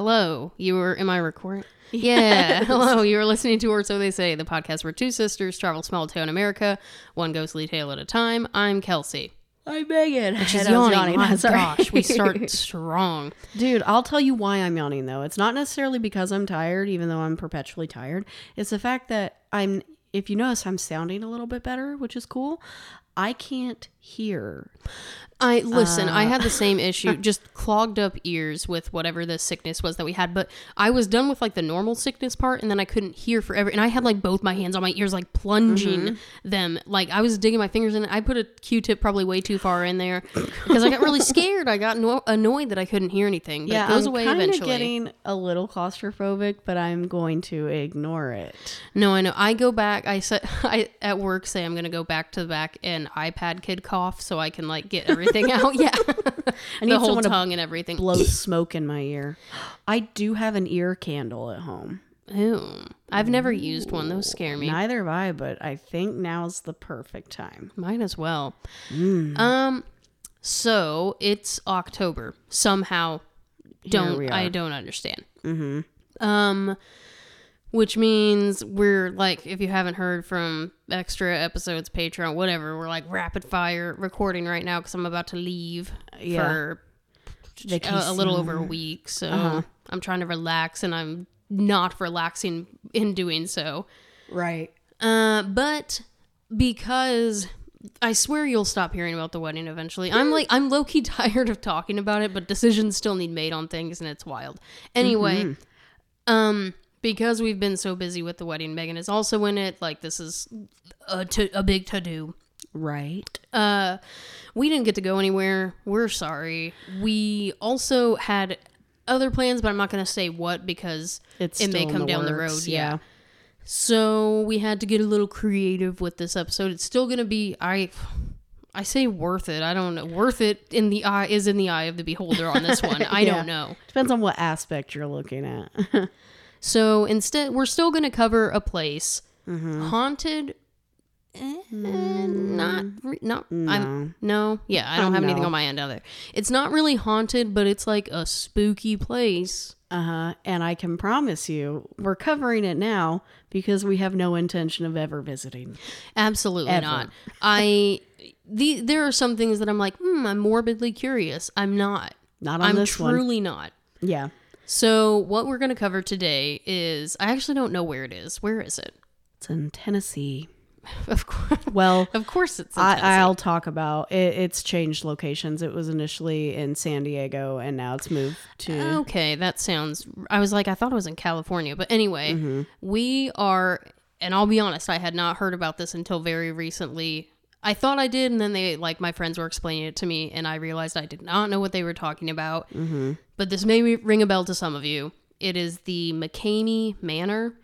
Hello, you were. Am I recording? Yeah. Hello, you were listening to Or So They Say, the podcast where two sisters travel small town America, one ghostly tale at a time. I'm Kelsey. I'm Megan. She's And I was yawning. My Sorry. gosh, we start strong. Dude, I'll tell you why I'm yawning though. It's not necessarily because I'm tired, even though I'm perpetually tired. It's the fact that I'm if you notice I'm sounding a little bit better, which is cool. I can't hear. I listen. I Uh. had the same issue, just clogged up ears with whatever the sickness was that we had. But I was done with like the normal sickness part, and then I couldn't hear forever. And I had like both my hands on my ears, like plunging Mm-hmm. them. Like I was digging my fingers in. It. I put a Q-tip probably way too far in there because I got really scared. I got no- annoyed that I couldn't hear anything. But yeah, it goes I'm away kind of eventually. getting a little claustrophobic, but I'm going to ignore it. No, I know. I go back. I said I at work say I'm gonna go back to the back and iPad kid cough so I can like get everything out. Yeah, I need the whole tongue and everything. blow smoke in my ear. I do have an ear candle at home. Ooh, I've never used one. Those scare me. Neither have I, but I think now's the perfect time. Might as well. Mm. Um, so it's October. Somehow, don't I don't understand. Mm-hmm. Um, which means we're like, if you haven't heard from extra episodes, Patreon, whatever, we're like rapid fire recording right now because I'm about to leave Yeah. for a, a little over a week. So Uh-huh. I'm trying to relax, and I'm not relaxing in doing so. Right. Uh, but because I swear you'll stop hearing about the wedding eventually. I'm like I'm low key tired of talking about it, but decisions still need made on things, and it's wild. Anyway, um, because we've been so busy with the wedding, Megan is also in it. Like this is a to- a big to do. Right. Uh, we didn't get to go anywhere. We're sorry. We also had other plans, but I'm not going to say what because It's it may come the down the works, road. Yeah. So we had to get a little creative with this episode. It's still going to be I I say worth it. I don't know. Worth it in the eye is in the eye of the beholder on this one. I Yeah. don't know. Depends on what aspect you're looking at. So instead, we're still going to cover a place Mm-hmm. haunted. eh, not, re- not. I'm no. no. Yeah, I don't Um, have anything on my end either. It's not really haunted, but it's like a spooky place. Uh huh. And I can promise you, we're covering it now because we have no intention of ever visiting. Absolutely Ever. not. I the there are some things that I'm like, hmm, I'm morbidly curious. I'm not. Not on I'm this one. truly not. Yeah. So what we're going to cover today is I actually don't know where it is. Where is it? It's in Tennessee. Of course, Well, of course it's. I, I'll talk about it. It's changed locations. It was initially in San Diego, and now it's moved to. Okay, that sounds. I was like, I thought it was in California, but anyway, Mm-hmm. we are, and I'll be honest, I had not heard about this until very recently. I thought I did, and then they like my friends were explaining it to me, and I realized I did not know what they were talking about. Mm-hmm. But this may ring a bell to some of you. It is the McKamey Manor,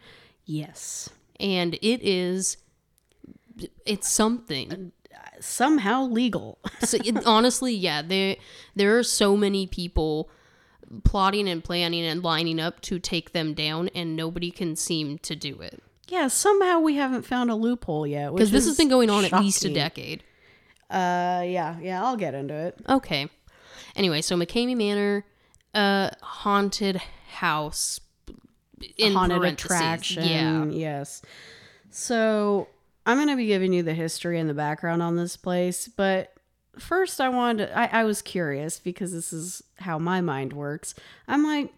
Yes. and it is. It's something. Somehow legal. So it, honestly, yeah, there there are so many people plotting and planning and lining up to take them down, and nobody can seem to do it yeah. Somehow we haven't found a loophole yet. because this has been going on at least a decade. Uh, yeah, yeah. I'll get into it. Okay. Anyway, so McKamey Manor, uh, haunted house, in haunted attraction. Yeah. Yes. So I'm going to be giving you the history and the background on this place, but first I wanted to, I, I was curious because this is how my mind works. I'm like,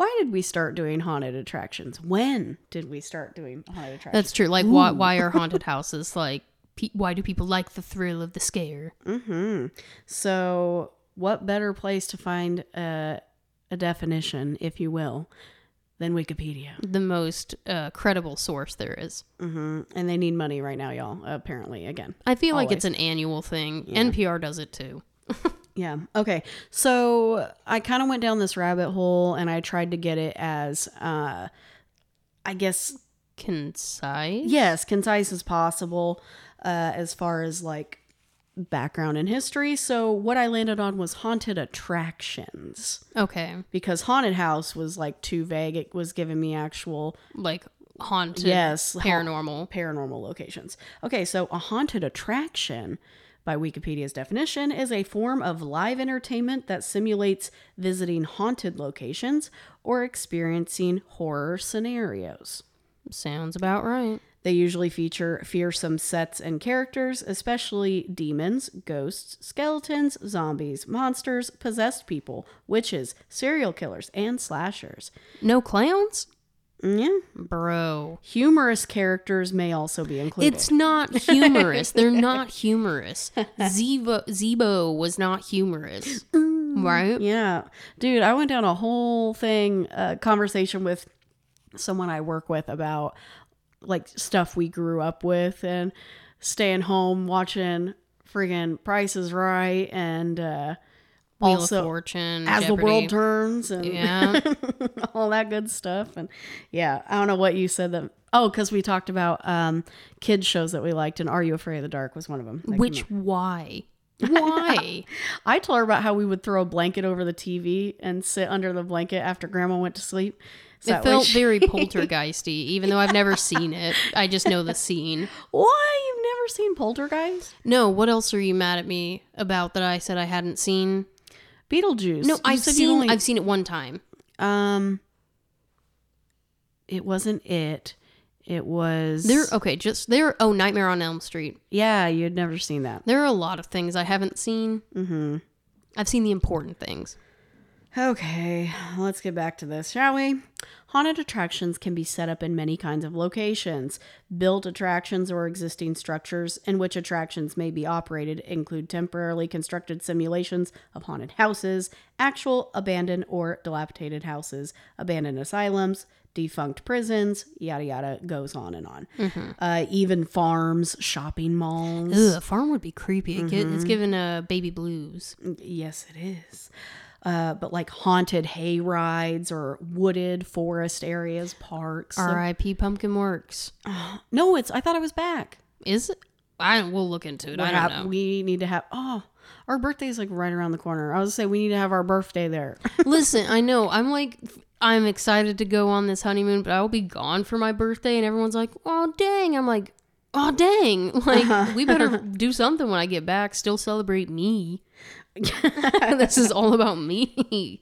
why did we start doing haunted attractions? When did we start doing haunted attractions? That's true. Like, why why are haunted houses like? Pe- why do people like the thrill of the scare? Mm-hmm. So, what better place to find a, a definition, if you will, than Wikipedia? The most uh, credible source there is. hmm And they need money right now, y'all. Apparently, again. I feel like it's an annual thing. NPR does it too. Yeah. Okay. So I kind of went down this rabbit hole and I tried to get it as, uh, I guess, Concise. yes, concise as possible uh, as far as like background and history. So what I landed on was haunted attractions Okay. because haunted house was like too vague. It was giving me actual Like haunted. yes ha- Paranormal. paranormal locations. Okay, so a haunted attraction by Wikipedia's definition, is a form of live entertainment that simulates visiting haunted locations or experiencing horror scenarios. Sounds about right. They usually feature fearsome sets and characters, especially demons, ghosts, skeletons, zombies, monsters, possessed people, witches, serial killers, and slashers. No clowns? Yeah. Bro. Humorous characters may also be included. It's not humorous. They're not humorous. Zevo, Zebo was not humorous. Right? Yeah. Dude, I went down a whole thing, uh, conversation with someone I work with about like stuff we grew up with and staying home watching friggin' Price is Right and uh, Wheel also of Fortune. As the World Turns and Yeah. all that good stuff. And yeah, I don't know what you said that. Oh, because we talked about um, kids shows that we liked, and Are You Afraid of the Dark was one of them. Which, why? Why? I told her about how we would throw a blanket over the TV and sit under the blanket after Grandma went to sleep. So it felt she- very poltergeisty, even though I've never seen it. I just know the scene. Why you've never seen Poltergeist? No, what else are you mad at me about that I said I hadn't seen? Beetlejuice. No, You I've seen only- I've seen it one time. um. It wasn't it. It was There okay, just there oh Nightmare on Elm Street. Yeah, you had never seen that. There are a lot of things I haven't seen. Mm-hmm. I've seen the important things. Okay, let's get back to this, shall we? Haunted attractions can be set up in many kinds of locations. Built attractions or existing structures in which attractions may be operated include temporarily constructed simulations of haunted houses, actual abandoned or dilapidated houses, abandoned asylums, defunct prisons, yada yada, goes on and on. Uh, even farms, shopping malls. Ugh, a farm would be creepy. It Mm-hmm. It's given uh, baby blues. Yes, it is. Uh, but like haunted hay rides or wooded forest areas, parks. R.I.P. Pumpkin Works. No, it's. I thought it was back. Is it? I we'll look into it. What I don't hap- know. We need to have. Oh, our birthday is like right around the corner. I was say we need to have our birthday there. Listen, I know. I'm like, I'm excited to go on this honeymoon, but I will be gone for my birthday, and everyone's like, "Oh dang!" I'm like, "Oh dang!" Like, we better do something when I get back. Still celebrate me. this is all about me.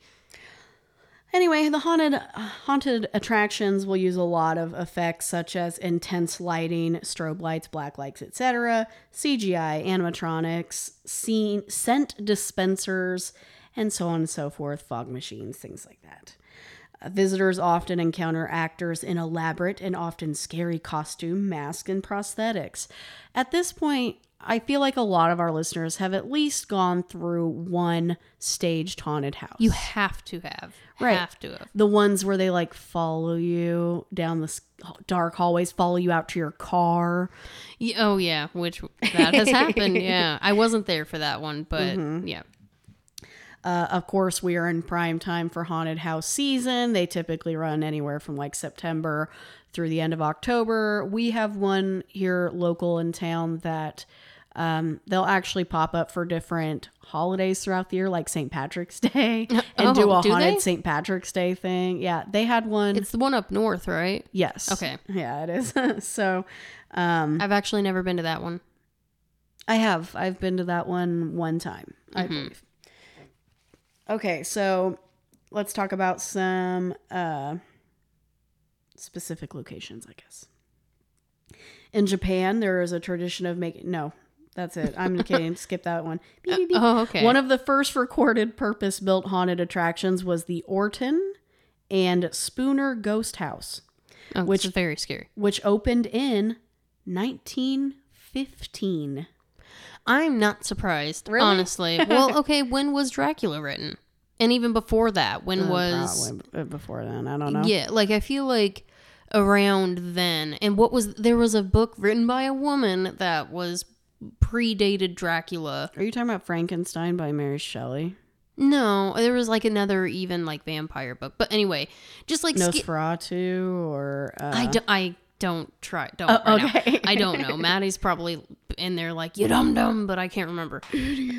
Anyway, the haunted haunted attractions will use a lot of effects such as intense lighting, strobe lights, black lights, etc., CGI, animatronics, scene, scent dispensers, and so on and so forth, fog machines, things like that. Uh, visitors often encounter actors in elaborate and often scary costume, mask, and prosthetics. At this point, I feel like a lot of our listeners have at least gone through one staged haunted house You have to have, Right. have to have. the ones where they like follow you down the dark hallways, follow you out to your car. Oh yeah, which that has happened. Yeah, I wasn't there for that one, but Mm-hmm. yeah. Uh, of course, we are in prime time for haunted house season. They typically run anywhere from like September through the end of October. We have one here local in town that um, they'll actually pop up for different holidays throughout the year, like St. Patrick's Day, and do Oh, a do haunted? St. Patrick's Day thing. Yeah, they had one. It's the one up north, right? yes. Okay. Yeah, it is. so I've actually never been to that one. I have. I've been to that one one time, I believe. Okay, so let's talk about some uh, specific locations, I guess. In Japan, there is a tradition of making. No, that's it. I'm kidding. Skip that one. Beep, beep, beep. Oh, okay. One of the first recorded purpose built haunted attractions was the Orton and Spooner Ghost House, oh, which- is very scary. which opened in 1915. I'm not surprised, Really? honestly. well, okay, when was Dracula written? And even before that, when Uh, was probably before then? I don't know. Yeah, like I feel like around then. And what was there was a book written by a woman that was predated Dracula. Are you talking about Frankenstein by Mary Shelley? No, there was like another even like vampire book. But anyway, just like ski- Nosferatu or uh, I don't I don't try don't Oh, right now. okay. I don't know. Maddie's probably in there like you dum dum, but I can't remember.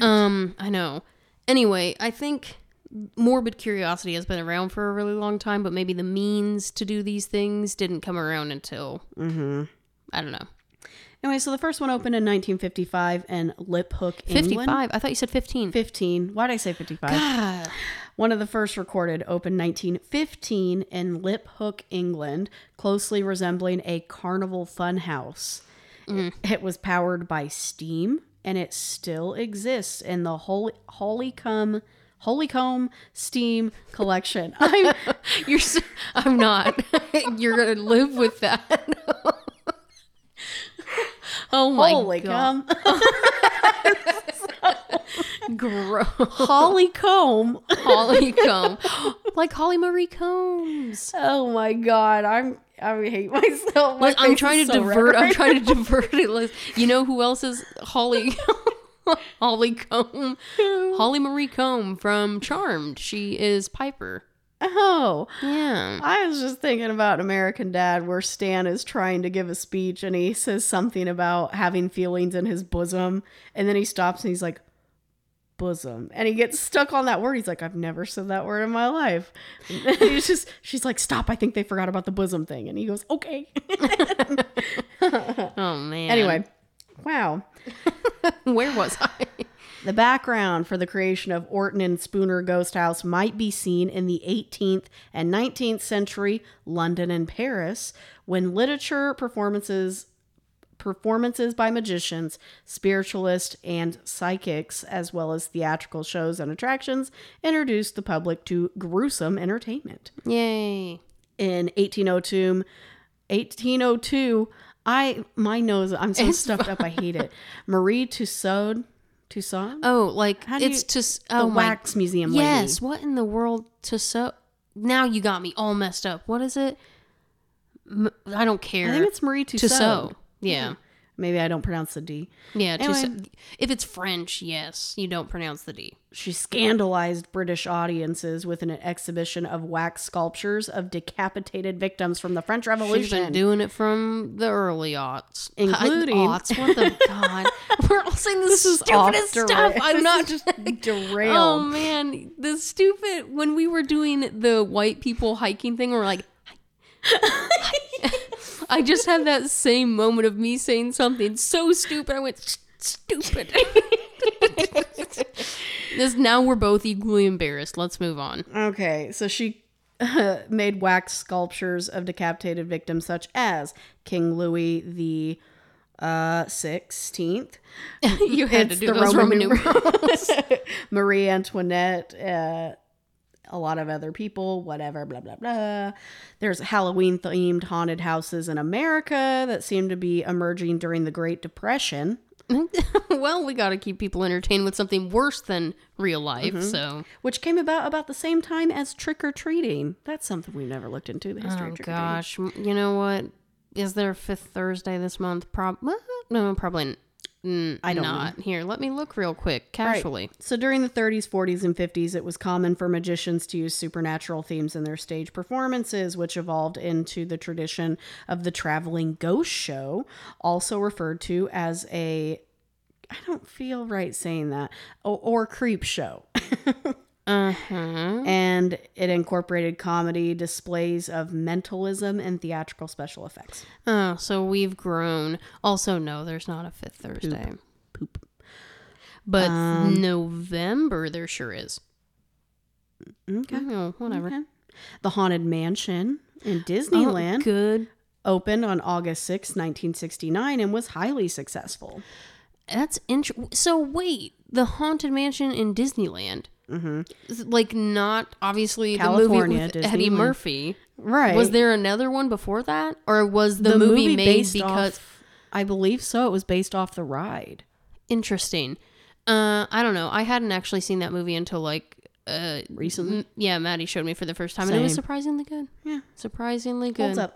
Um, I know. Anyway, I think morbid curiosity has been around for a really long time, but maybe the means to do these things didn't come around until Mm-hmm. I don't know. Anyway, so the first one opened in 1955 in Liphook, England. 55. I thought you said 15. 15. Why did I say 55? God. One of the first recorded opened 1915 in Liphook, England, closely resembling a carnival funhouse. Mm. It was powered by steam, and it still exists in the Holy Holycomb Holycomb Steam Collection. I'm You're so, I'm not. You're going to live with that. Oh my god. Holycomb Gross. Hollycomb. Holly Comb. like Holly Marie Combs. Oh my god, I'm I hate myself. My I'm trying to so divert. red I'm trying to divert it. You know who else is Holly? Holly Comb. Holly Marie Comb from Charmed. She is Piper. Oh, Yeah. I was just thinking about American Dad, where Stan is trying to give a speech and he says something about having feelings in his bosom, and then he stops and he's like, "Bosom," and he gets stuck on that word. He's like, "I've never said that word in my life." And he's just, she's like, "Stop! I think they forgot about the bosom thing," and he goes, "Okay." Oh man. anyway, wow. where was I? The background for the creation of Orton and Spooner Ghost House might be seen in the 18th and 19th century London and Paris when literature performances performances by magicians, spiritualists, and psychics as well as theatrical shows and attractions introduced the public to gruesome entertainment. Yay. In 1802, 1802, I my nose I'm so stuffed up I hate it. Marie Tussaud Tussaud Oh, like How do it's you- just the oh my wax museum lady. Yes. What in the world to so? Now you got me all messed up. What is it? M- I don't care. I think it's Marie Tussaud. to sew. Yeah. Maybe I don't pronounce the D. Yeah. Anyway. If it's French, yes, you don't pronounce the D. She scandalized British audiences with an exhibition of wax sculptures of decapitated victims from the French She's been Revolution. doing it from the early aughts, Including- I, aughts. What the god? We're all saying this, is stupidest stuff. I'm not just derailed. Oh man, the stupid when we were doing the white people hiking thing, we're like. I just had that same moment of me saying something so stupid. I went stupid. this now we're both equally embarrassed. Let's move on. Okay, so she made wax sculptures of decapitated victims such as King Louis the uh, 16th, you had It's to do the those Roman Roman numerals. Marie Antoinette, uh, a lot of other people, whatever, blah, blah, blah. There's Halloween themed haunted houses in America that seem to be emerging during the Great Depression, well, we got to keep people entertained with something worse than real life. Mm-hmm. So, which came about about the same time as trick or treating. That's something we never looked into the history oh of trick or treating. gosh, you know what? Is there a fifth Thursday this month? Prob no, probably mm, I don't know. Here, let me look real quick, Right. casually. So during the 30s, 40s, and 50s, it was common for magicians to use supernatural themes in their stage performances, which evolved into the tradition of the traveling ghost show, also referred to as a I don't feel right saying that, or, or creep show. Uh huh. and it incorporated comedy, displays of mentalism, and theatrical special effects. Oh, so we've grown. Also, no, there's not a fifth Thursday. Poop. But Um, November, there sure is. Okay. Oh, whatever. Okay. The Haunted Mansion in Oh, Disneyland good. opened on August 6, 1969, and was highly successful. That's interesting. So wait, the haunted mansion in Disneyland, mm-hmm. like not obviously California, the movie with Eddie Murphy. Right. Was there another one before that, or was the, movie, made because off, I believe so. It was based off the ride. interesting? Uh, I don't know. I hadn't actually seen that movie until like uh Recently? m- yeah, Maddie showed me for the first time, and it was surprisingly good. Yeah. Surprisingly good. Holds up.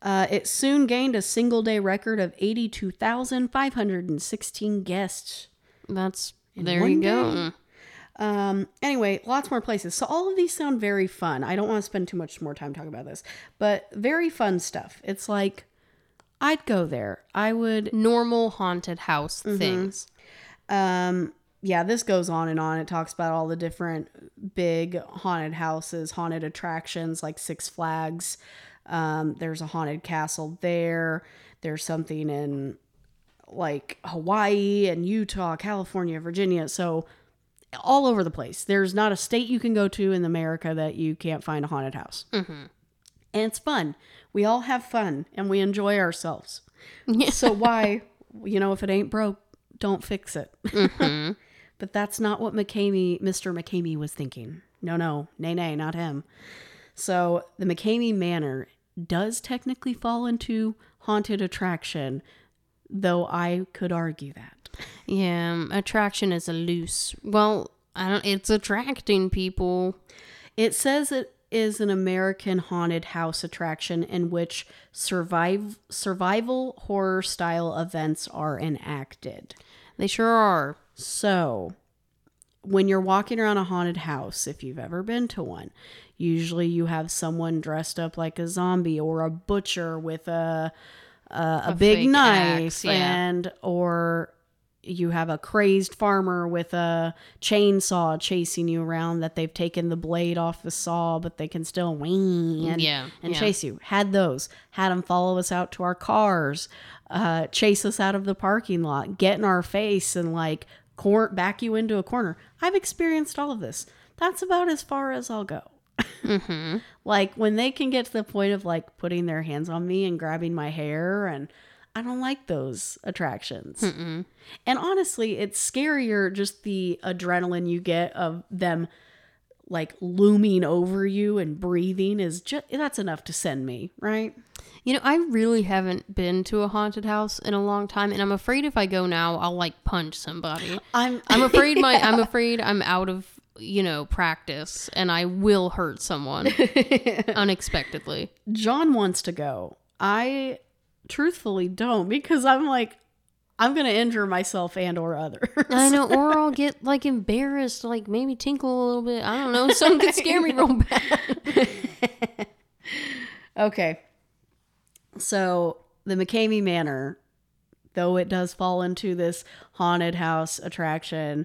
Uh, it soon gained a single day record of 82,516 guests. That's there one you go. Um, anyway, lots more places. So all of these sound very fun. I don't want to spend too much more time talking about this, but very fun stuff. It's like I'd go there. I would Normal haunted house Mm-hmm. things. um yeah, this goes on and on. It talks about all the different big haunted houses, haunted attractions like Six Flags, Um, there's a haunted castle there. There's something in like Hawaii and Utah, California, Virginia. So all over the place. There's not a state you can go to in America that you can't find a haunted house. Mm-hmm. And it's fun. We all have fun and we enjoy ourselves. so why, you know, if it ain't broke, don't fix it. Mm-hmm. but that's not what McKamey, Mr. McKamey was thinking. No, no, nay, nay, not him. So the McKamey Manor does technically fall into haunted attraction, though I could argue that. Yeah, um, attraction is a loose. Well, I don't. It's attracting people. It says it is an American haunted house attraction in which survive survival horror style events are enacted. They sure are. So, when you're walking around a haunted house, if you've ever been to one, usually you have someone dressed up like a zombie or a butcher with a a, a, A big knife axe, yeah. and or you have a crazed farmer with a chainsaw chasing you around that they've taken the blade off the saw but they can still wing and, Yeah, and yeah. chase you. Had those. Had them follow us out to our cars uh, chase us out of the parking lot get in our face and like cor- back you into a corner. I've experienced all of this. That's about as far as i'll go. Mm-hmm. like when they can get to the point of like putting their hands on me and grabbing my hair and I don't like those attractions. And honestly, it's scarier just the adrenaline you get of them like looming over you and breathing is just that's enough to send me, right? You know, I really haven't been to a haunted house in a long time, and I'm afraid if I go now, I'll like punch somebody. I'm I'm afraid my I'm afraid I'm out of you know practice, and I will hurt someone unexpectedly. John wants to go. I truthfully don't because I'm like I'm to injure myself and or others. I know, or I'll get like embarrassed, like maybe tinkle a little bit. I don't know, something could scare me real bad. Okay. So the McKamey Manor, though it does fall into this haunted house attraction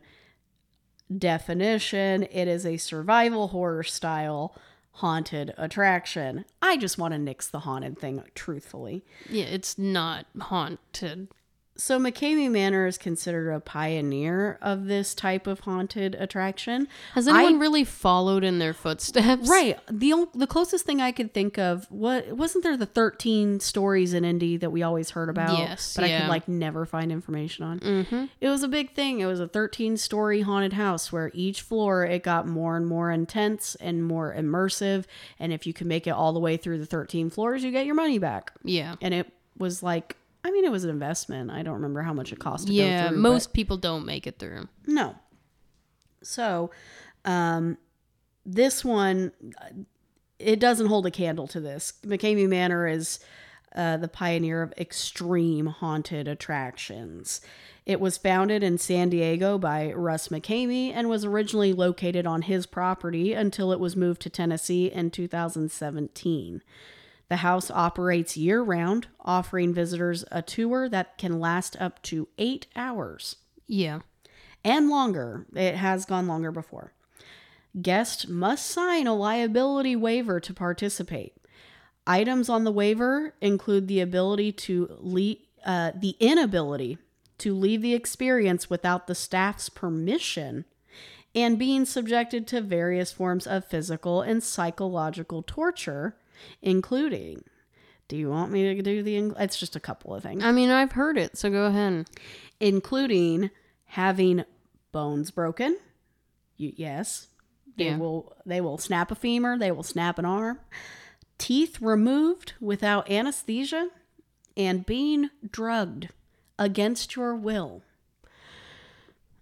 definition, it is a survival horror style haunted attraction. I just want to nix the haunted thing, truthfully. Yeah, it's not haunted. So McKamey Manor is considered a pioneer of this type of haunted attraction. Has anyone really followed in their footsteps? Right. The the closest thing I could think of what wasn't there the 13 stories in Indy that we always heard about Yes, but I could like never find information on. Mm-hmm. It was a big thing. It was a 13 story haunted house where each floor it got more and more intense and more immersive and if you can make it all the way through the 13 floors you get your money back. Yeah. And it was like I mean it was an investment. I don't remember how much it cost to Yeah, go through. most people don't make it through. No. So, um, this one, it doesn't hold a candle to this. McKamey Manor is uh, the pioneer of extreme haunted attractions. It was founded in San Diego by Russ McKamey and was originally located on his property until it was moved to Tennessee in 2017. The house operates year round, offering visitors a tour that can last up to eight hours Yeah. and longer. It has gone longer before. Guests must sign a liability waiver to participate. Items on the waiver include the ability to leave, uh, the inability to leave the experience without the staff's permission, and being subjected to various forms of physical and psychological torture, including. Do you want me to do the? It's just a couple of things I mean, I've heard it, so go ahead. including having bones broken. You, yes, they Yeah. will. They will snap a femur. They will snap an arm. Teeth removed without anesthesia, and being drugged against your will.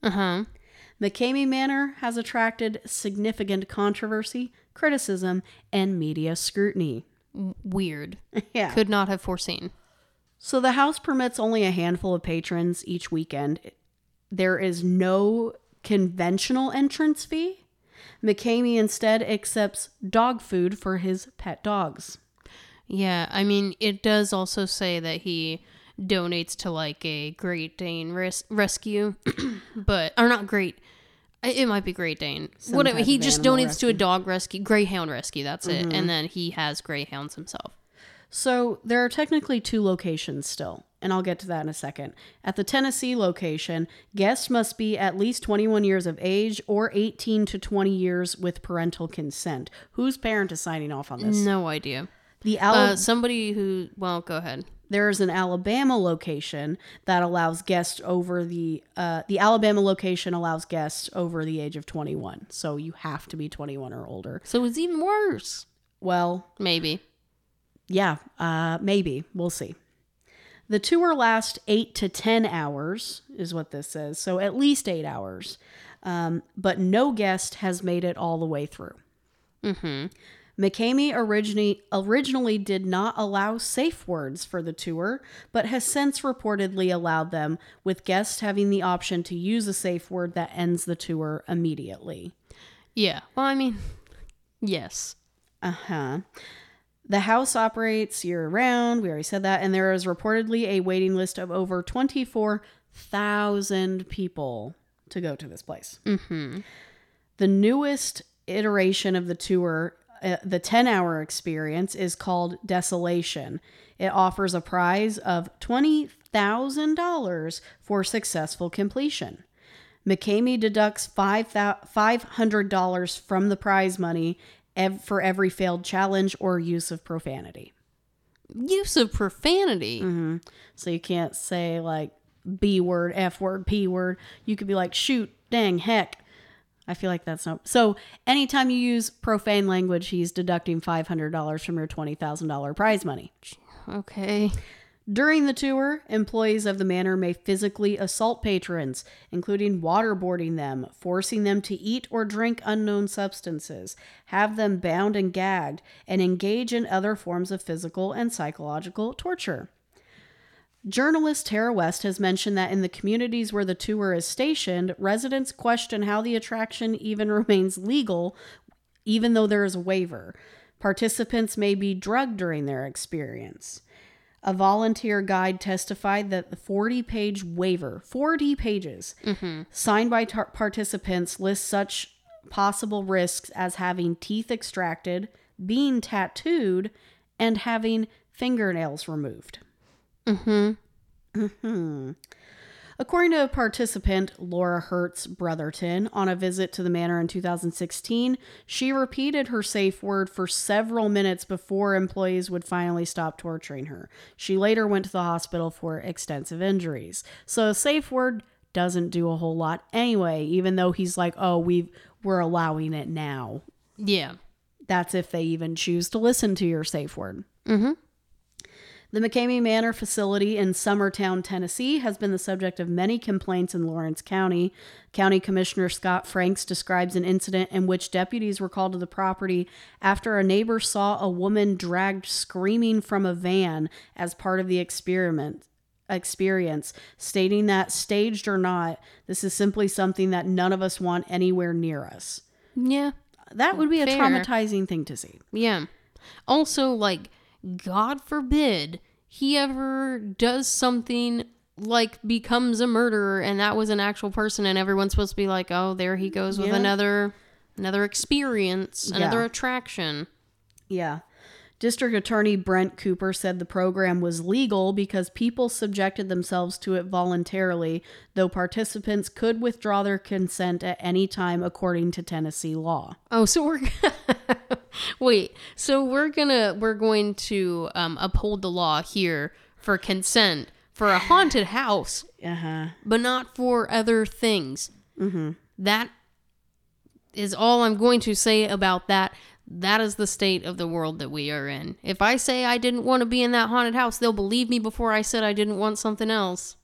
Uh huh. McKamey Manor has attracted significant controversy, criticism, and media scrutiny. Weird. yeah. Could not have foreseen. So the house permits only a handful of patrons each weekend. There is no conventional entrance fee. McKamey instead accepts dog food for his pet dogs. Yeah, I mean, it does also say that he donates to like a Great Dane res- rescue, but or not Great. It might be Great Dane. Some Whatever. type He of just animal donates to a dog rescue, Greyhound rescue. That's it, and then he has greyhounds himself. So there are technically two locations still, and I'll get to that in a second. At the Tennessee location, guests must be at least 21 years of age or 18 to 20 years with parental consent. Whose parent is signing off on this? No idea. The Ala- Uh, somebody who, well, go ahead. There is an Alabama location that allows guests over the uh, the Alabama location allows guests over the age of 21. So you have to be 21 or older. So it's even worse. Well, Maybe. Yeah, uh, maybe. We'll see. The tour lasts eight to 10 hours, is what this says. So at least eight hours. Um, but no guest has made it all the way through. Mm-hmm. McKamey originally, originally did not allow safe words for the tour, but has since reportedly allowed them, with guests having the option to use a safe word that ends the tour immediately. Yeah. Well, I mean, yes. Uh huh. The house operates year round. We already said that. And there is reportedly a waiting list of over 24,000 people to go to this place. Mm-hmm. The newest iteration of the tour, uh, the 10 hour experience, is called Desolation. It offers a prize of $20,000 for successful completion. McKamey deducts five $500 from the prize money ev- for every failed challenge or use of profanity. Use of profanity. Mm-hmm. So you can't say like B word, F word, P word. You could be like shoot, dang, heck. I feel like that's not. So anytime you use profane language, he's deducting $500 from your $20,000 prize money. Okay. During the tour, employees of the manor may physically assault patrons, including waterboarding them, forcing them to eat or drink unknown substances, have them bound and gagged, and engage in other forms of physical and psychological torture. Journalist Tara West has mentioned that in the communities where the tour is stationed, residents question how the attraction even remains legal, even though there is a waiver. Participants may be drugged during their experience. A volunteer guide testified that the 40 page waiver, 40 pages, signed by tar- participants lists such possible risks as having teeth extracted, being tattooed, and having fingernails removed. Mm-hmm. Hmm. According to a participant, Laura Hertz Brotherton, on a visit to the manor in 2016, she repeated her safe word for several minutes before employees would finally stop torturing her. She later went to the hospital for extensive injuries. So a safe word doesn't do a whole lot anyway, even though he's like, "Oh, we've we're allowing it now." Yeah. That's if they even choose to listen to your safe word. Mm-hmm. The McKamey Manor facility in Summertown, Tennessee, has been the subject of many complaints in Lawrence County. County Commissioner Scott Franks describes an incident in which deputies were called to the property after a neighbor saw a woman dragged screaming from a van as part of the experiment experience, stating that staged or not, this is simply something that none of us want anywhere near us. Yeah. That would be a traumatizing thing to see. Yeah. Also, like, God forbid he ever does something like becomes a murderer and that was an actual person and everyone's supposed to be like, oh, there he goes with Yeah. another another experience, another Yeah. attraction. Yeah. District Attorney Brent Cooper said the program was legal because people subjected themselves to it voluntarily, though participants could withdraw their consent at any time according to Tennessee law. Oh, so we're wait. So we're gonna we're going to um, uphold the law here for consent for a haunted house, Uh huh. but not for other things. Mm-hmm. That is all I'm going to say about that. That is the state of the world that we are in. If I say I didn't want to be in that haunted house, they'll believe me before I said I didn't want something else.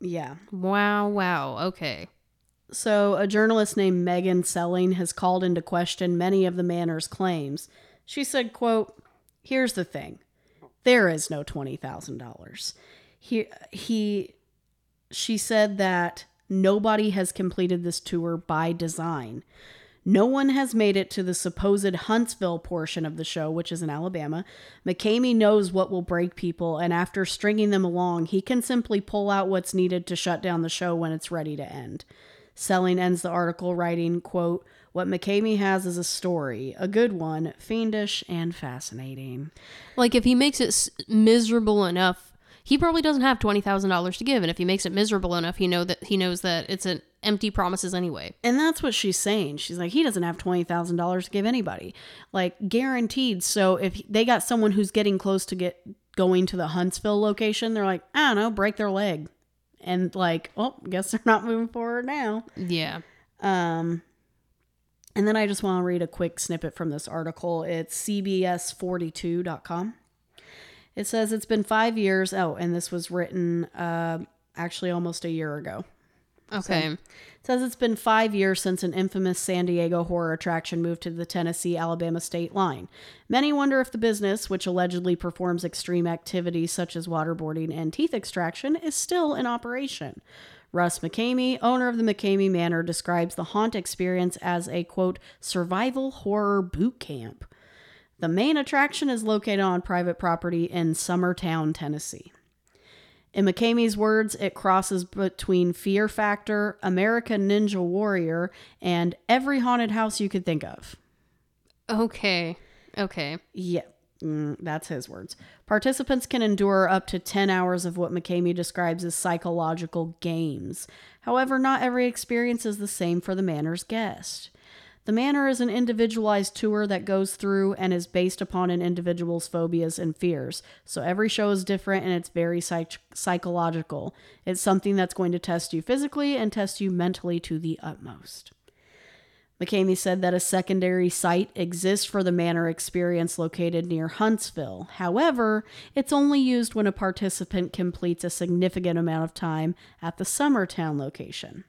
Yeah. Wow, wow. Okay. So, a journalist named Megan Seling has called into question many of the manor's claims. She said, quote, Here's the thing. There is no $20,000. He, he, she said that nobody has completed this tour by design. No one has made it to the supposed Huntsville portion of the show, which is in Alabama. McKamey knows what will break people, and after stringing them along, he can simply pull out what's needed to shut down the show when it's ready to end. Seling ends the article writing, quote, What McKamey has is a story, a good one, fiendish and fascinating. Like if he makes it s- miserable enough, he probably doesn't have twenty thousand dollars to give, and if he makes it miserable enough, he know that he knows that it's an empty promises anyway. And that's what she's saying. She's like, he doesn't have $20,000 to give anybody. Like, guaranteed. So if they got someone who's getting close to get going to the Huntsville location, they're like, I don't know, break their leg. And like, oh, guess they're not moving forward now. Yeah. Um, and then I just want to read a quick snippet from this article. It's cbs42.com. It says it's been five years. Oh, and this was written uh, actually almost a year ago. Okay. It says it's been five years since an infamous San Diego horror attraction moved to the Tennessee Alabama state line. Many wonder if the business, which allegedly performs extreme activities such as waterboarding and teeth extraction, is still in operation. Russ McKamey, owner of the McKamey Manor, describes the haunt experience as a quote, survival horror boot camp. The main attraction is located on private property in Summertown, Tennessee. In McKamey's words, it crosses between Fear Factor, American Ninja Warrior, and every haunted house you could think of. Okay. Okay. Yeah, mm, that's his words. Participants can endure up to 10 hours of what McKamey describes as psychological games. However, not every experience is the same for the Manor's guest. The Manor is an individualized tour that goes through and is based upon an individual's phobias and fears. So every show is different and it's very psych- psychological. It's something that's going to test you physically and test you mentally to the utmost. McKamey said that a secondary site exists for the Manor experience located near Huntsville. However, it's only used when a participant completes a significant amount of time at the Summertown location.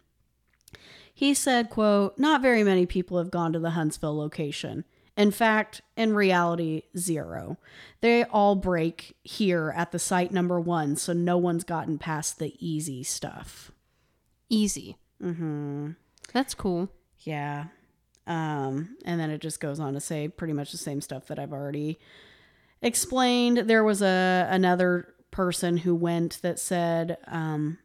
He said, quote, not very many people have gone to the Huntsville location. In fact, in reality, zero. They all break here at the site number one, so no one's gotten past the easy stuff. Easy. Mm-hmm. That's cool. Yeah. Um, and then it just goes on to say pretty much the same stuff that I've already explained. There was a another person who went that said um,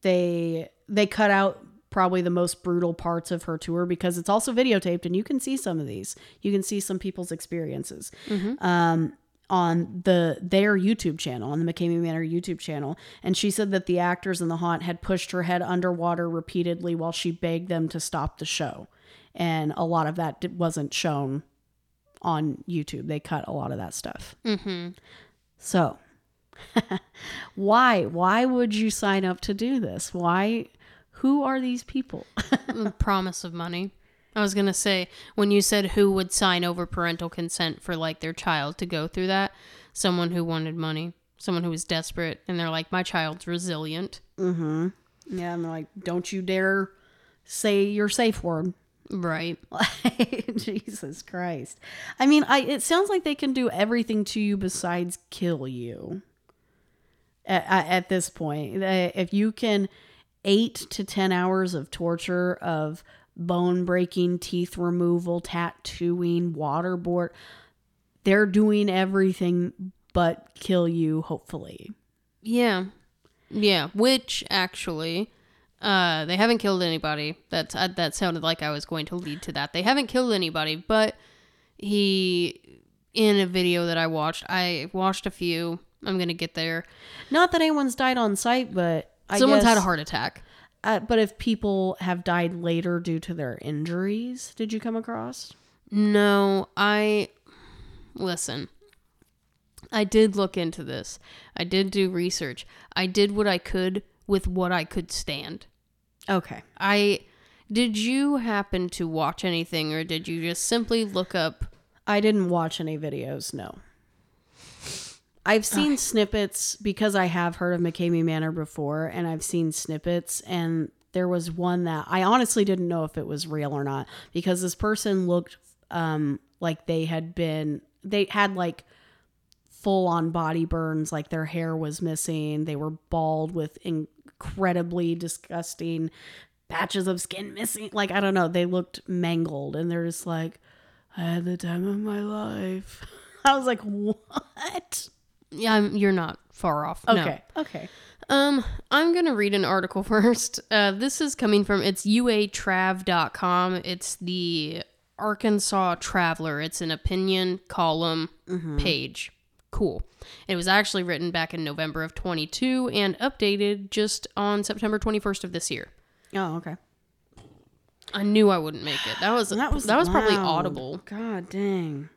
they they cut out probably the most brutal parts of her tour because it's also videotaped and you can see some of these. You can see some people's experiences. Um, on the their YouTube channel, on the McKamey Manor YouTube channel, and she said that the actors in the haunt had pushed her head underwater repeatedly while she begged them to stop the show, and a lot of that wasn't shown on YouTube. They cut a lot of that stuff. Mm-hmm. So, why why would you sign up to do this? Why? Who are these people? promise of money. I was gonna say when you said who would sign over parental consent for like their child to go through that, someone who wanted money, someone who was desperate, and they're like, my child's resilient, Mm hmm. yeah, and they're like, don't you dare say your safe word. right? Jesus Christ. I mean, I it sounds like they can do everything to you besides kill you. At, at, at this point, if you can 8 to 10 hours of torture of bone breaking, teeth removal, tattooing, waterboard, they're doing everything but kill you hopefully. Yeah, yeah. Which actually, uh, they haven't killed anybody. That's uh, that sounded like I was going to lead to that. They haven't killed anybody, but he in a video that I watched, I watched a few. I'm gonna get there. Not that anyone's died on site, but I Someone's had a heart attack. Uh, but if people have died later due to their injuries, did you come across? No, I listen. I did look into this. I did do research. I did what I could with what I could stand. Okay. I did you happen to watch anything or did you just simply look up I didn't watch any videos, no. I've seen snippets because I have heard of McKamey Manor before, and I've seen snippets, and there was one that I honestly didn't know if it was real or not because this person looked um, like they had been, they had like full on body burns, like their hair was missing, they were bald with incredibly disgusting patches of skin missing. Like, I don't know, they looked mangled, and they're just like, I had the time of my life. I was like, what? Yeah, I'm, you're not far off. No. Okay. Okay. Um, I'm going to read an article first. Uh, this is coming from it's uatrav.com. It's the Arkansas Traveler. It's an opinion column page. Cool. It was actually written back in November of 22 and updated just on September 21st of this year. Oh, okay. I knew I wouldn't make it. That was that was, that was probably audible. God dang.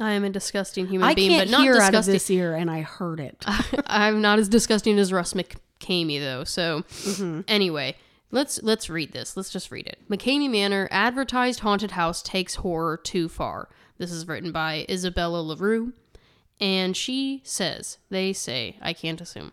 I am a disgusting human I being, but not hear out of this ear, and I heard it. I'm not as disgusting as Russ McKamey though. So Mm-hmm. anyway, let's let's read this. Let's just read it. McKamey Manor advertised haunted house takes horror too far. This is written by Isabella LaRue, and she says, they say, I can't assume.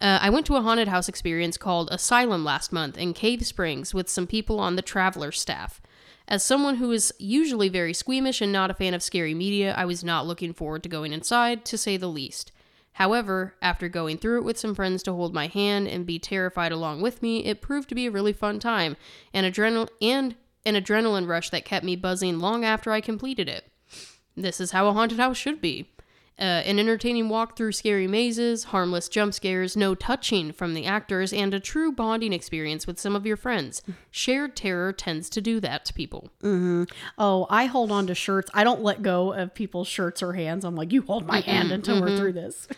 Uh, I went to a haunted house experience called Asylum last month in Cave Springs with some people on the Traveler staff. As someone who is usually very squeamish and not a fan of scary media, I was not looking forward to going inside, to say the least. However, after going through it with some friends to hold my hand and be terrified along with me, it proved to be a really fun time and adrenal and an adrenaline rush that kept me buzzing long after I completed it. This is how a haunted house should be. Uh, an entertaining walk through scary mazes, harmless jump scares, no touching from the actors, and a true bonding experience with some of your friends. Shared terror tends to do that to people. Mm-hmm. Oh, I hold on to shirts. I don't let go of people's shirts or hands. I'm like, you hold my hand until we're through this.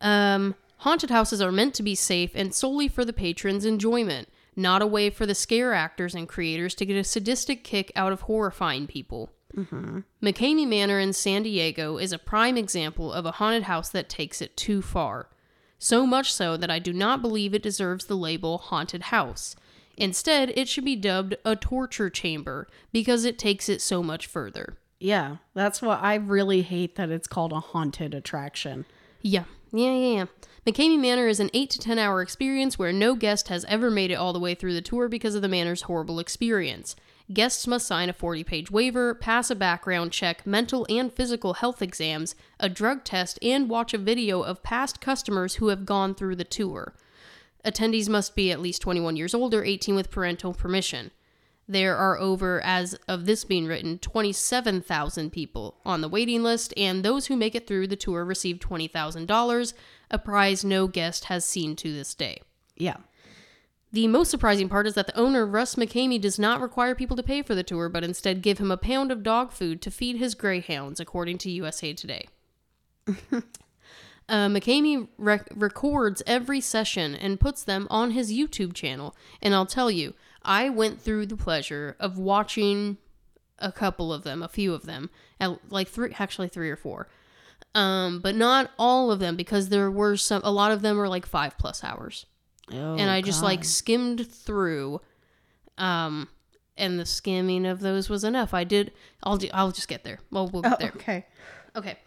Um, haunted houses are meant to be safe and solely for the patron's enjoyment, not a way for the scare actors and creators to get a sadistic kick out of horrifying people. Mm-hmm. McKamey Manor in San Diego is a prime example of a haunted house that takes it too far. So much so that I do not believe it deserves the label haunted house. Instead, it should be dubbed a torture chamber because it takes it so much further. yeah, that's what I really hate that it's called a haunted attraction. Yeah, yeah, yeah, yeah. McKamey Manor is an 8 to 10 hour experience where no guest has ever made it all the way through the tour because of the manor's horrible experience. Guests must sign a 40 page waiver, pass a background check, mental and physical health exams, a drug test, and watch a video of past customers who have gone through the tour. Attendees must be at least 21 years old or 18 with parental permission. There are over, as of this being written, 27,000 people on the waiting list, and those who make it through the tour receive $20,000, a prize no guest has seen to this day. Yeah. The most surprising part is that the owner, Russ McKamey, does not require people to pay for the tour, but instead give him a pound of dog food to feed his greyhounds, according to USA Today. Uh, McKamey rec- records every session and puts them on his YouTube channel. And I'll tell you, I went through the pleasure of watching a couple of them, a few of them, at like three, actually three or four, um, but not all of them because there were some. A lot of them are like five plus hours, Oh, and I just God. like skimmed through. Um, and the skimming of those was enough. I did. I'll do. I'll just get there. Well, we'll get Oh, there. okay. Okay.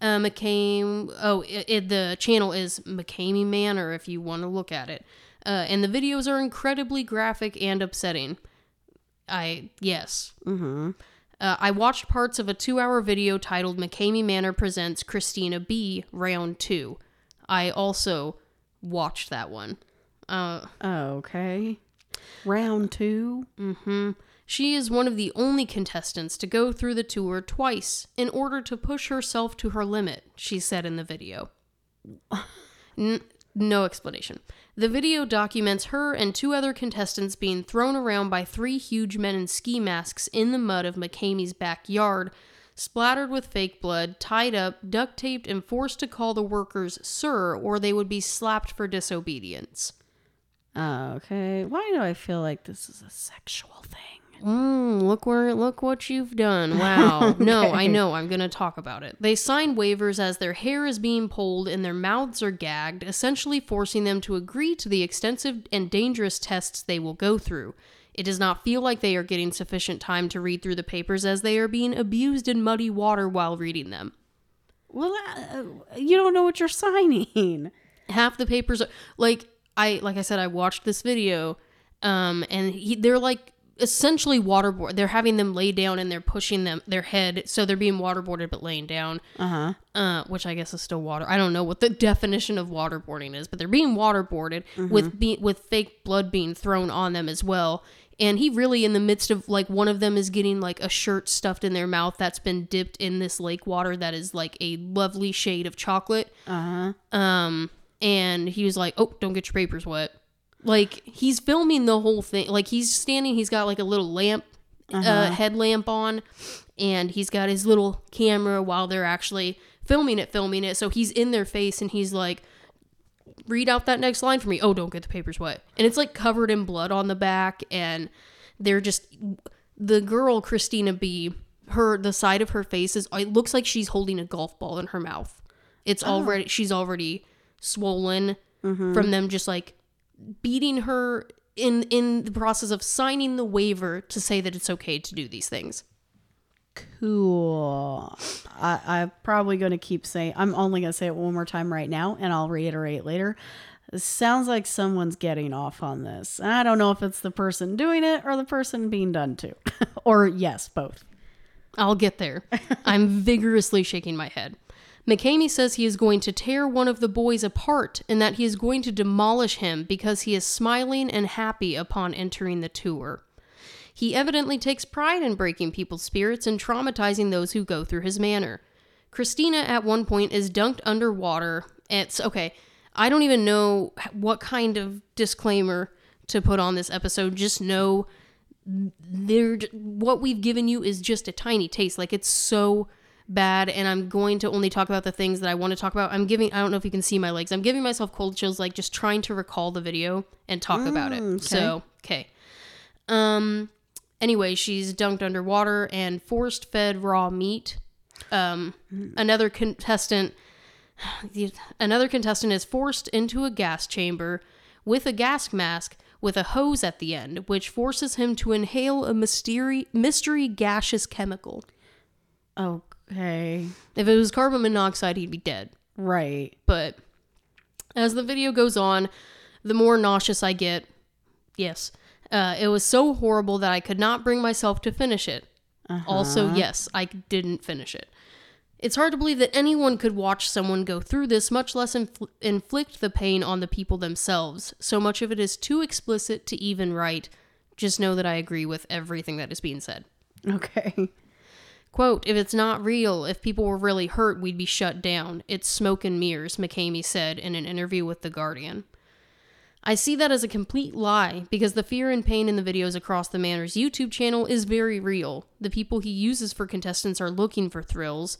Uh, McCain. Oh, it, it, the channel is McKamey Manor if you want to look at it. Uh, and the videos are incredibly graphic and upsetting. I yes. Mm-hmm. Uh, I watched parts of a two-hour video titled "McKamey Manor presents Christina B. Round 2. I also watched that one. Uh, Okay. Round two. hmm She is one of the only contestants to go through the tour twice in order to push herself to her limit, she said in the video. N- no explanation. The video documents her and two other contestants being thrown around by three huge men in ski masks in the mud of McKamey's backyard, splattered with fake blood, tied up, duct taped, and forced to call the workers sir or they would be slapped for disobedience. Okay. Why do I feel like this is a sexual thing? Mm, look where look what you've done. Wow. No, I know. I'm going to talk about it. They sign waivers as their hair is being pulled and their mouths are gagged, essentially forcing them to agree to the extensive and dangerous tests they will go through. It does not feel like they are getting sufficient time to read through the papers as they are being abused in muddy water while reading them. Well, uh, you don't know what you're signing. half the papers are like I like I said I watched this video um and he, they're like essentially waterboard they're having them lay down and they're pushing them their head so they're being waterboarded but laying down Uh huh. uh which I guess is still water I don't know what the definition of waterboarding is but they're being waterboarded with be- with fake blood being thrown on them as well and he really in the midst of like one of them is getting like a shirt stuffed in their mouth that's been dipped in this lake water that is like a lovely shade of chocolate Uh huh. um and he was like, "Oh, don't get your papers wet." Like he's filming the whole thing. Like he's standing, he's got like a little lamp, uh, headlamp on, and he's got his little camera while they're actually filming it, filming it. So he's in their face, and he's like, "Read out that next line for me." Oh, don't get the papers wet. And it's like covered in blood on the back, and they're just the girl Christina B. Her the side of her face is it looks like she's holding a golf ball in her mouth. It's already she's already swollen mm-hmm. from them just like beating her in in the process of signing the waiver to say that it's okay to do these things. Cool. I, I'm probably going to keep saying, I'm only going to say it one more time right now, and I'll reiterate later. It sounds like someone's getting off on this. I don't know if it's the person doing it or the person being done to. or, yes, both. I'll get there. I'm vigorously shaking my head. McKamey says he is going to tear one of the boys apart and that he is going to demolish him because he is smiling and happy upon entering the tour. He evidently takes pride in breaking people's spirits and traumatizing those who go through his manor. Christina, at one point, is dunked underwater. It's okay. I don't even know what kind of disclaimer to put on this episode. Just know there what we've given you is just a tiny taste like it's so bad and i'm going to only talk about the things that i want to talk about. I'm giving i don't know if you can see my legs. I'm giving myself cold chills like just trying to recall the video and talk about it. So okay. Um anyway she's dunked underwater and forced fed raw meat. Um another contestant the- another contestant is forced into a gas chamber with a gas mask with a hose at the end, which forces him to inhale a mystery, mystery gaseous chemical. Okay. If it was carbon monoxide, he'd be dead. Right. But as the video goes on, the more nauseous I get. Yes. Uh, it was so horrible that I could not bring myself to finish it. Also, yes, I didn't finish it. It's hard to believe that anyone could watch someone go through this, much less infl- inflict the pain on the people themselves. So much of it is too explicit to even write. Just know that I agree with everything that is being said. Okay. Quote, if it's not real, if people were really hurt, we'd be shut down. It's smoke and mirrors, McKamey said in an interview with The Guardian. I see that as a complete lie because the fear and pain in the videos across the Manor's YouTube channel is very real. The people he uses for contestants are looking for thrills.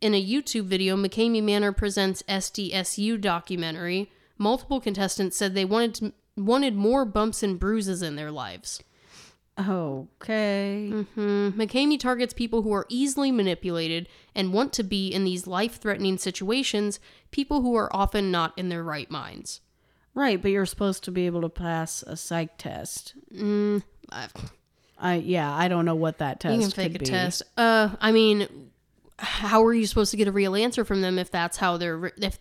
In a YouTube video, McKamey Manor presents SDSU documentary. Multiple contestants said they wanted to, wanted more bumps and bruises in their lives. Okay. Mm-hmm. McKamey targets people who are easily manipulated and want to be in these life threatening situations, people who are often not in their right minds. Right, but you're supposed to be able to pass a psych test. I, I yeah, I don't know what that test you can could fake a be. test. Uh, I mean, how are you supposed to get a real answer from them if that's how they're if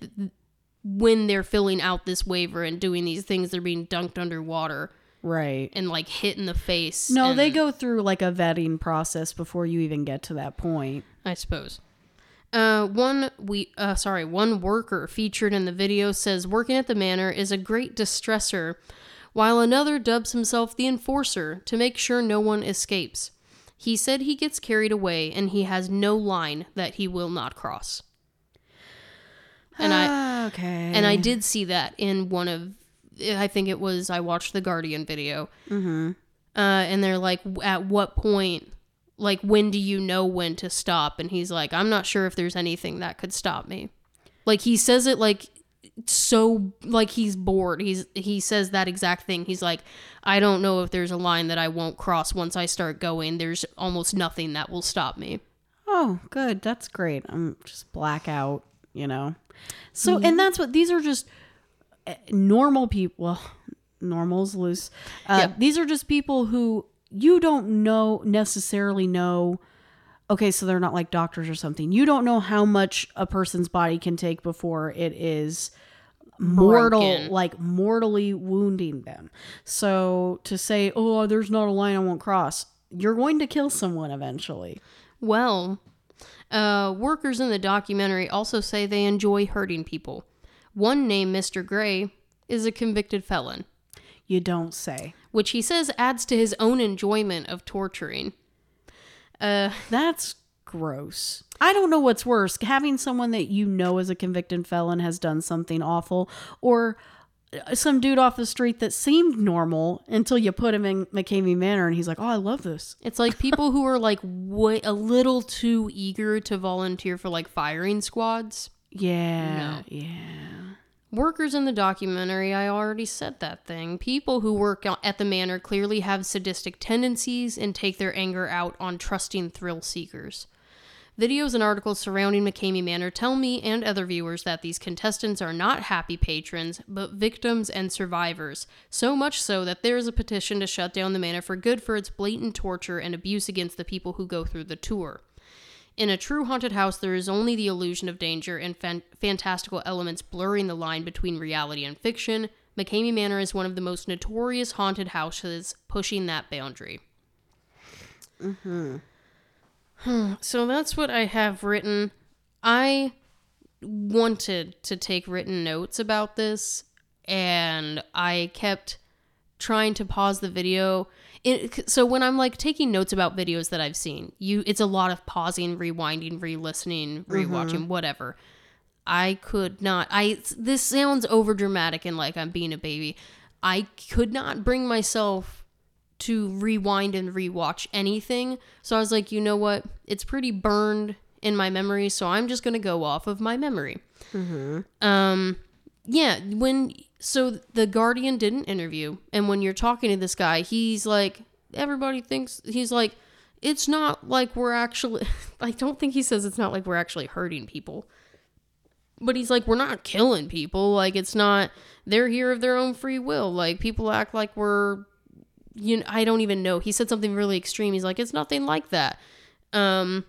when they're filling out this waiver and doing these things, they're being dunked underwater Right. and like hit in the face. No, and- they go through like a vetting process before you even get to that point. I suppose. Uh, one we uh sorry, one worker featured in the video says working at the manor is a great distressor, while another dubs himself the enforcer to make sure no one escapes. He said he gets carried away and he has no line that he will not cross. And I okay. and I did see that in one of I think it was I watched the Guardian video. Mm-hmm. Uh, and they're like, at what point, like, when do you know when to stop? And he's like, I'm not sure if there's anything that could stop me. Like he says it like so like he's bored. He's he says that exact thing. He's like, I don't know if there's a line that I won't cross once I start going. There's almost nothing that will stop me. Oh, good. That's great. I'm just blackout, you know. So, and that's what these are just normal people. Well, normal's loose. Uh, Yeah. These are just people who you don't know necessarily know. Okay, so they're not like doctors or something. You don't know how much a person's body can take before it is mortal, Broken. like mortally wounding them. So to say, oh, there's not a line I won't cross, you're going to kill someone eventually. Well, uh, workers in the documentary also say they enjoy hurting people. One named Mr. Gray is a convicted felon, You don't say. which he says adds to his own enjoyment of torturing. Uh, That's gross. I don't know what's worse, having someone that you know is a convicted felon has done something awful or uh, some dude off the street that seemed normal until you put him in McKamey Manor and he's like, "Oh, I love this." It's like people who are like way, a little too eager to volunteer for like firing squads. Yeah. Yeah. Workers in the documentary, I already said that thing. People who work at the manor clearly have sadistic tendencies and take their anger out on trusting thrill seekers. Videos and articles surrounding McKamey Manor tell me and other viewers that these contestants are not happy patrons, but victims and survivors. So much so that there is a petition to shut down the manor for good for its blatant torture and abuse against the people who go through the tour. In a true haunted house, there is only the illusion of danger and fan- fantastical elements blurring the line between reality and fiction. McKamey Manor is one of the most notorious haunted houses, pushing that boundary. Mm-hmm. so that's what I have written. I wanted to take written notes about this, and I kept trying to pause the video it, so when I'm like taking notes about videos that I've seen, you it's a lot of pausing, rewinding, re-listening, rewatching, mm-hmm. whatever. I could not. I this sounds over dramatic and like I'm being a baby. I could not bring myself to rewind and rewatch anything. So I was like, you know what? It's pretty burned in my memory, so I'm just gonna go off of my memory. Mm-hmm. Um, yeah. When so the Guardian did an interview, and when you're talking to this guy, he's like, everybody thinks he's like, it's not like we're actually. I don't think he says it's not like we're actually hurting people, but he's like, we're not killing people. Like it's not. They're here of their own free will. Like people act like we're. You know, I don't even know. He said something really extreme. He's like, it's nothing like that. Um,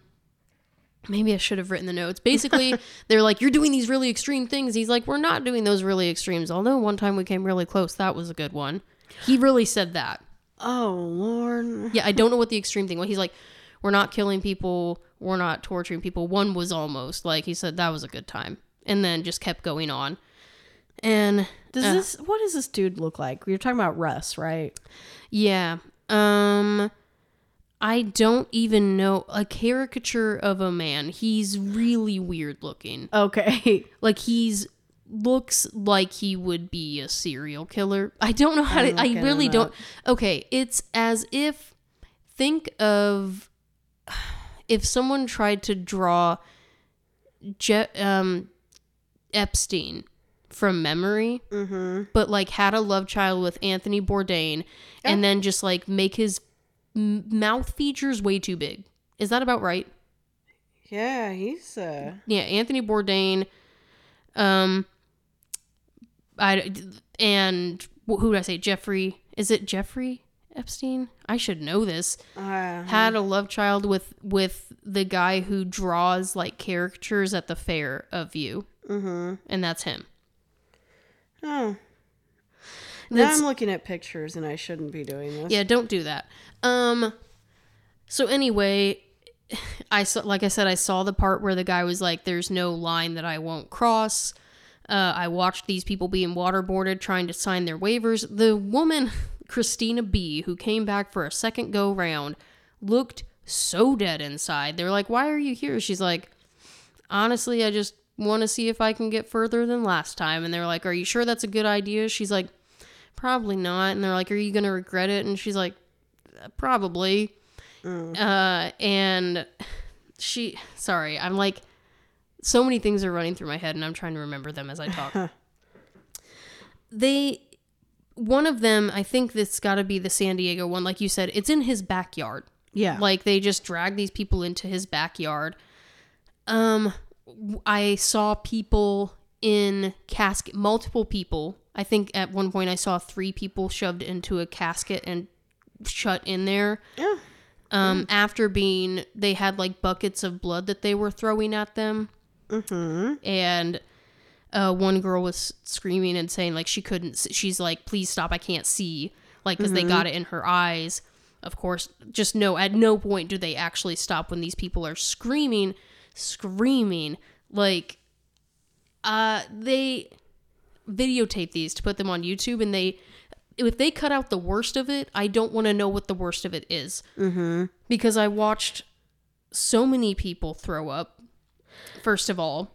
maybe I should have written the notes. Basically, they're like, You're doing these really extreme things. He's like, We're not doing those really extremes. Although one time we came really close. That was a good one. He really said that. Oh, Lord. Yeah, I don't know what the extreme thing was. He's like, We're not killing people. We're not torturing people. One was almost like he said that was a good time. And then just kept going on. And does uh, this, what does this dude look like? You're talking about Russ, right? Yeah. Um, I don't even know a caricature of a man. He's really weird looking. Okay. Like he's looks like he would be a serial killer. I don't know how I'm to I really don't. Okay, it's as if think of if someone tried to draw Je- um Epstein from memory, mm-hmm. but like had a love child with Anthony Bourdain, and then just like make his mouth features way too big. Is that about right? Yeah, he's uh Yeah, Anthony Bourdain um I and who did I say Jeffrey? Is it Jeffrey Epstein? I should know this. Uh-huh. Had a love child with with the guy who draws like caricatures at the fair of you. Mm-hmm. And that's him. Oh. Now I'm looking at pictures and I shouldn't be doing this. Yeah, don't do that. Um so anyway, I saw like I said I saw the part where the guy was like there's no line that I won't cross. Uh, I watched these people being waterboarded trying to sign their waivers. The woman Christina B who came back for a second go round looked so dead inside. They're like, "Why are you here?" She's like, "Honestly, I just want to see if I can get further than last time." And they're like, "Are you sure that's a good idea?" She's like, "Probably not." And they're like, "Are you going to regret it?" And she's like, probably. Mm. Uh, and she, sorry, I'm like, so many things are running through my head, and I'm trying to remember them as I talk. they, one of them, I think this got to be the San Diego one. Like you said, it's in his backyard. Yeah. Like they just drag these people into his backyard. Um, I saw people in casket, multiple people. I think at one point I saw three people shoved into a casket and shut in there. Yeah. Um, mm. after being, they had like buckets of blood that they were throwing at them. Mm-hmm. And uh, one girl was screaming and saying like she couldn't. She's like, "Please stop! I can't see." Like because mm-hmm. they got it in her eyes. Of course, just no. At no point do they actually stop when these people are screaming, screaming like. Uh, they videotape these to put them on YouTube, and they if they cut out the worst of it, I don't want to know what the worst of it is. Mm-hmm. Because I watched so many people throw up. First of all,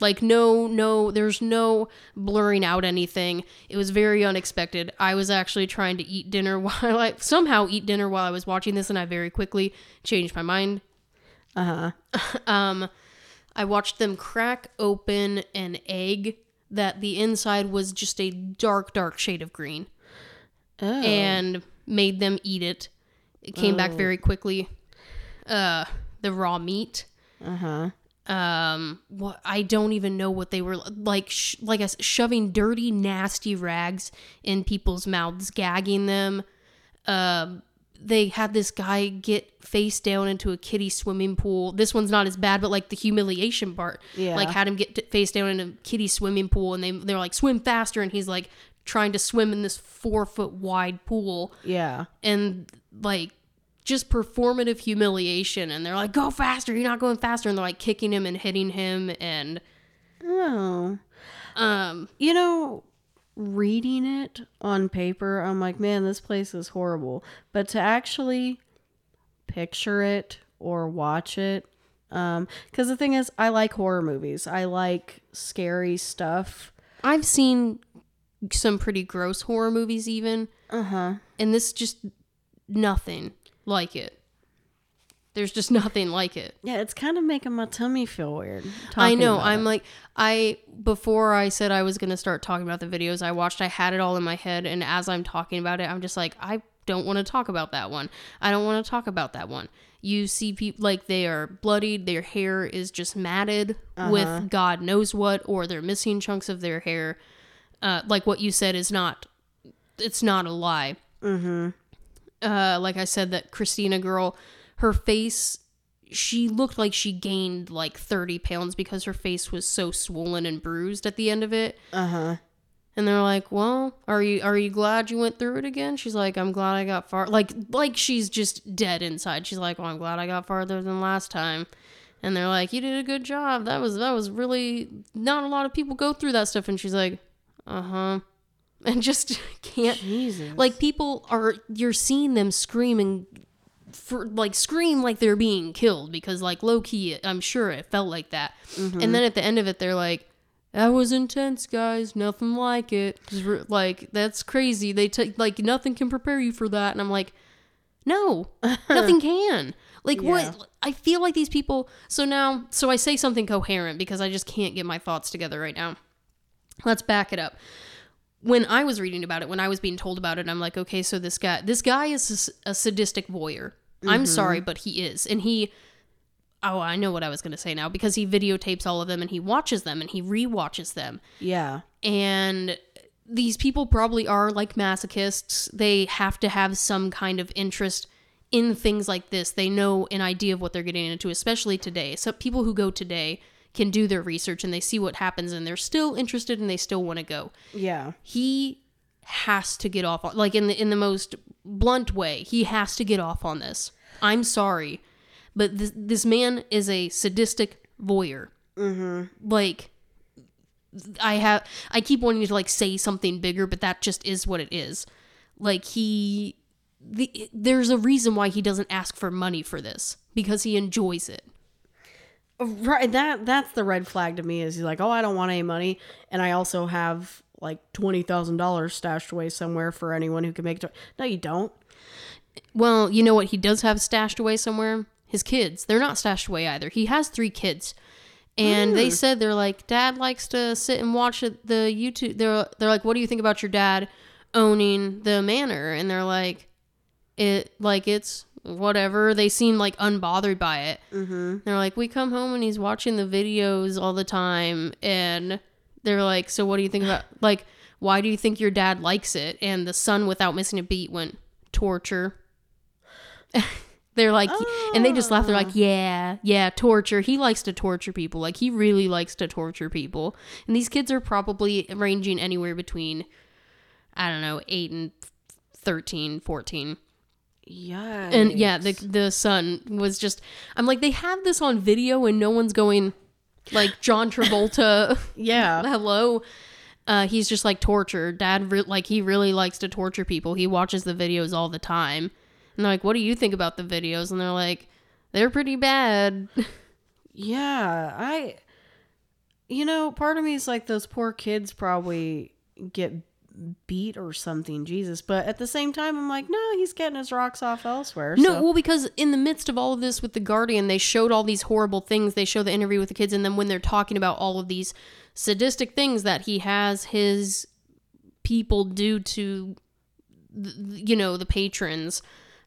like no, no, there's no blurring out anything. It was very unexpected. I was actually trying to eat dinner while I somehow eat dinner while I was watching this, and I very quickly changed my mind. Uh huh. Um, I watched them crack open an egg that the inside was just a dark, dark shade of green, Oh. and made them eat it. It came back very quickly. Uh, the raw meat. uh huh. um what i don't even know what they were like sh- like I s shoving dirty nasty rags in people's mouths gagging them um they had this guy get face down into a kiddie swimming pool this one's not as bad but like the humiliation part Yeah. like had him get t- face down in a kiddie swimming pool and they they're like swim faster and he's like trying to swim in this four foot wide pool Yeah. and like just performative humiliation and they're like go faster you're not going faster and they're like kicking him and hitting him and Oh. um You know, reading it on paper, I'm like, man, this place is horrible. But to actually picture it or watch it, um, because the thing is, I like horror movies. I like scary stuff. i've seen some pretty gross horror movies even Uh huh. and this just nothing like it there's just nothing like it Yeah, it's kind of making my tummy feel weird. I know. I'm it. like I before I said I was gonna start talking about the videos I watched. I had it all in my head, and as I'm talking about it, I'm just like I don't want to talk about that one. I don't want to talk about that one. You see people like they are bloodied. Their hair is just matted with God knows what, or they're missing chunks of their hair. Uh, like what you said is not. It's not a lie. Mm-hmm. Uh, like I said, that Christina girl, her face she looked like she gained like 30 pounds because her face was so swollen and bruised at the end of it. Uh-huh. And they're like, "Well, are you are you glad you went through it again?" She's like, "I'm glad I got far." Like like she's just dead inside. She's like, "Well, I'm glad I got farther than last time." And they're like, "You did a good job. That was that was really not a lot of people go through that stuff." And she's like, "Uh-huh." And just can't Jesus. like people are you're seeing them screaming for like scream like they're being killed because like low key I'm sure it felt like that. Mm-hmm. And then at the end of it they're like that was intense guys, nothing like it. Like that's crazy. They take like nothing can prepare you for that and I'm like no, nothing can. Like Yeah. what I feel like these people so now so I say something coherent because I just can't get my thoughts together right now. Let's back it up when I was reading about it, when I was being told about it, I'm like, okay, so this guy, this guy is a sadistic voyeur. I'm sorry, mm-hmm. but he is, and he. Oh, I know what I was going to say now because he videotapes all of them and he watches them and he rewatches them. yeah. And these people probably are like masochists. They have to have some kind of interest in things like this. They know an idea of what they're getting into, especially today. So people who go today can do their research and they see what happens and they're still interested and they still want to go Yeah. he has to get off on like in the in the most blunt way he has to get off on this i'm sorry but this, this man is a sadistic voyeur mm-hmm. like i have i keep wanting to like say something bigger but that just is what it is like he the, there's a reason why he doesn't ask for money for this because he enjoys it Right. That that's the red flag to me is he's like, oh, I don't want any money, and I also have like twenty thousand dollars stashed away somewhere for anyone who can make it. No, you don't. Well, you know what he does have stashed away somewhere? His kids. They're not stashed away either. He has three kids. And they said they're like, Dad likes to sit and watch the YouTube. They're they're like, what do you think about your dad owning the manor? And they're like, it like it's whatever. They seem like unbothered by it. Mm-hmm. They're like, we come home and he's watching the videos all the time, and they're like, so what do you think about like? Why do you think your dad likes it? And the son, without missing a beat, went torture. They're like, and they just laugh. They're like, oh. yeah, yeah, torture. He likes to torture people. Like, he really likes to torture people. And these kids are probably ranging anywhere between, I don't know, 8 and 13, 14. Yeah. And yeah, the, the son was just, I'm like, they have this on video and no one's going, like, John Travolta, yeah. hello. Uh, he's just like torture. Dad, re- like, he really likes to torture people. He watches the videos all the time. And they're like, what do you think about the videos? And they're like, they're pretty bad. Yeah, I you know, part of me is like those poor kids probably get beat or something, Jesus. But at the same time I'm like, no, he's getting his rocks off elsewhere. No, so- well, because in the midst of all of this with the Guardian, they showed all these horrible things. They show the interview with the kids, and then when they're talking about all of these sadistic things that he has his people do to, you know, the patrons,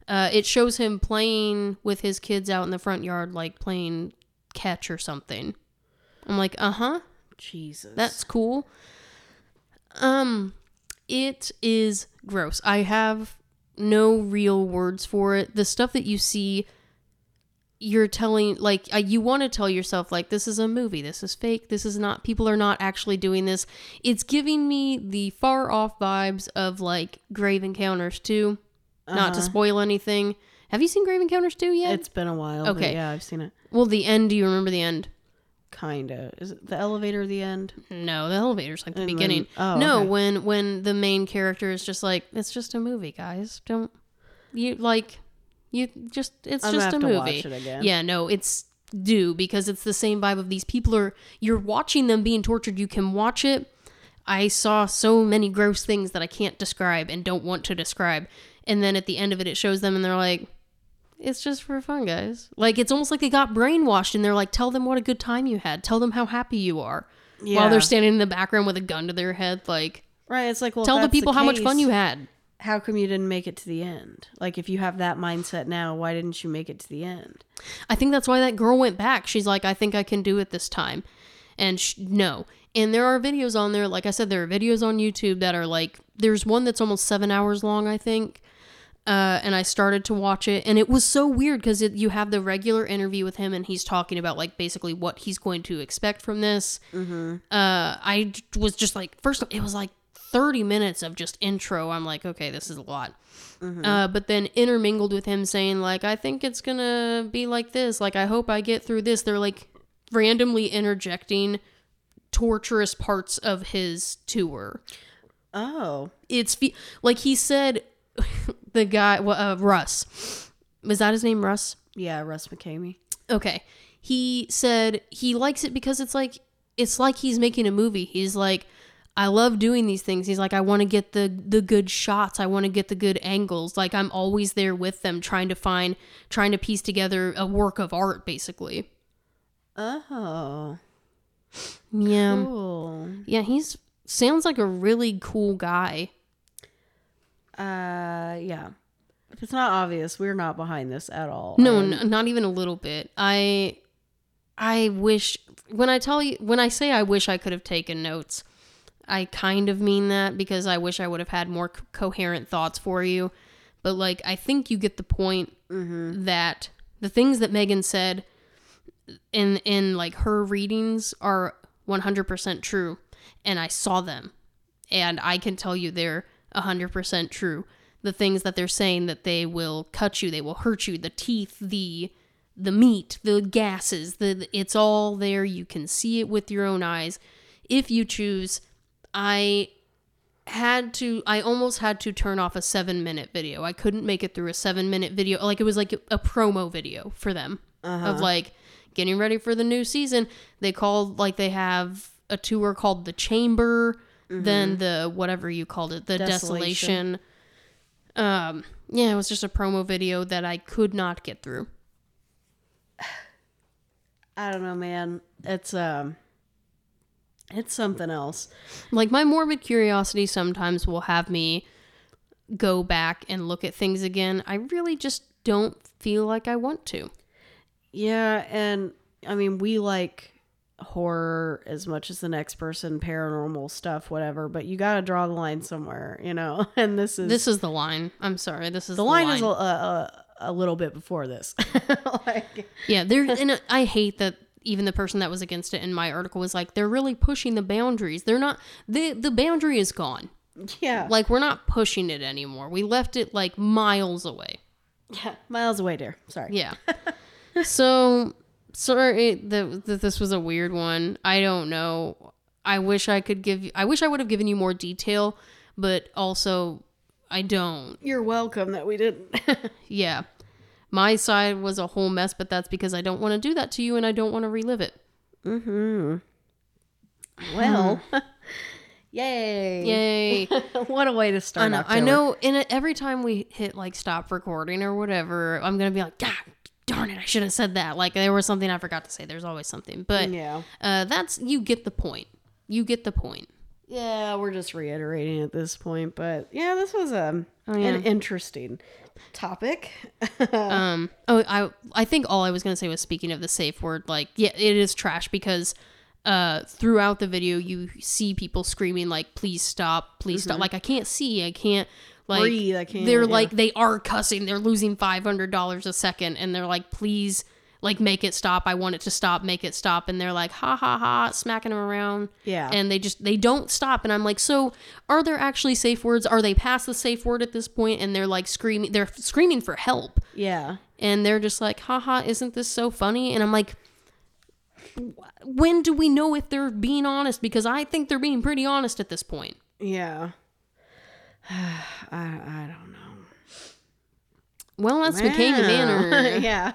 uh, it shows him playing with his kids out in the front yard, like playing catch or something. I'm like, uh huh. Jesus. That's cool. Um, it is gross. I have no real words for it. The stuff that you see, you're telling like uh, you want to tell yourself like this is a movie. This is fake. This is not. People are not actually doing this. It's giving me the far off vibes of like Grave Encounters 2. Not to Uh-huh. spoil anything. Have you seen Grave Encounters 2 yet? It's been a while. Okay. yeah, I've seen it. well, the end. Do you remember the end? Kinda. Is it the elevator the end? No, the elevator's like the And then- beginning. oh, no, okay. when when the main character is just like, it's just a movie, guys. Don't you like you just it's I'm just a movie. watch it again. Yeah, no, it's do because it's the same vibe of these people are you're watching them being tortured. You can watch it. I saw so many gross things that I can't describe and don't want to describe. And then at the end of it it shows them and they're like it's just for fun, guys. Like it's almost like they got brainwashed and they're like tell them what a good time you had. Tell them how happy you are Yeah. while they're standing in the background with a gun to their head. Like, Right. It's like, well, tell the people how much fun you had. How come you didn't make it to the end? Like, if you have that mindset now, why didn't you make it to the end? I think that's why that girl went back. She's like, I think I can do it this time. And sh- no. And there are videos on there. Like I said, there are videos on YouTube that are like, there's one that's almost seven hours long, I think. Uh, and I started to watch it, and it was so weird because you have the regular interview with him, and he's talking about like basically what he's going to expect from this. Uh, I was just like, first, it was like 30 minutes of just intro. I'm like, okay, this is a lot. Uh, but then intermingled with him saying like, I think it's gonna be like this. Like, I hope I get through this. They're like randomly interjecting torturous parts of his tour Oh. it's fe- like he said the guy well, uh, russ. Was that his name russ? Yeah, Russ McKamey. okay. He said he likes it because it's like it's like he's making a movie. He's like i love doing these things. He's like i want to get the the good shots. I want to get the good angles. Like i'm always there with them trying to find trying to piece together a work of art basically. Oh. yeah. Cool. yeah he's sounds like a really cool guy Uh, yeah. If it's not obvious, we're not behind this at all. No, Um, n- not even a little bit. I I wish when I tell you when I say I wish I could have taken notes, I kind of mean that because I wish I would have had more co- coherent thoughts for you. But like I think you get the point that the things that Megan said in in like her readings are 100% true and I saw them and I can tell you they're 100% true. The things that they're saying that they will cut you, they will hurt you, the teeth, the the meat, the gases, the it's all there. You can see it with your own eyes if you choose. I had to I almost had to turn off a 7 minute video. I couldn't make it through a 7 minute video. Like it was like a promo video for them of uh-huh. like getting ready for the new season. They called like they have a tour called The Chamber, then the whatever you called it, the Desolation. Desolation. Um yeah, it was just a promo video that I could not get through. I don't know, man. It's um, it's something else. Like my morbid curiosity sometimes will have me go back and look at things again. I really just don't feel like I want to. Yeah, and I mean, we like horror as much as the next person, paranormal stuff, whatever. But you got to draw the line somewhere, you know. And this is This is the line. I'm sorry. This is the line, is a, a, a little bit before this. like, Yeah, there and I hate that even the person that was against it in my article was like they're really pushing the boundaries. They're not the the boundary is gone. yeah, Like we're not pushing it anymore. We left it like miles away. yeah, miles away, dear. Sorry. Yeah. so sorry that, that this was a weird one. I don't know. I wish I could give you, I wish I would have given you more detail, but also I don't. You're welcome that we didn't. Yeah. my side was a whole mess, but that's because I don't want to do that to you and I don't want to relive it. Mm-hmm. Well, yay! Yay. what a way to start. I know. I know. And it- every time we hit like stop recording or whatever, I'm gonna be like, God darn it, I should have said that. Like there was something I forgot to say. There's always something. But Yeah. uh, that's you get the point. You get the point. Yeah, we're just reiterating at this point, but yeah, this was um Oh, yeah. an interesting topic. Um. Oh, I I think all I was gonna say was speaking of the safe word. Like, yeah, it is trash because uh throughout the video you see people screaming like, "Please stop! Please stop!" Like I can't see. I can't. Like Breathe, I can't, They're yeah. like they are cussing. They're losing five hundred dollars a second, and they're like, "Please." Like make it stop. I want it to stop. Make it stop. And they're like, ha ha ha, smacking them around. Yeah. And they just they don't stop. And I'm like, so are there actually safe words? Are they past the safe word at this point? And they're like screaming. They're screaming for help yeah. and they're just like, haha, isn't this so funny? And I'm like, when do we know if they're being honest? Because I think they're being pretty honest at this point. Yeah. I I don't know. Well, that's became a Wow. manner. yeah.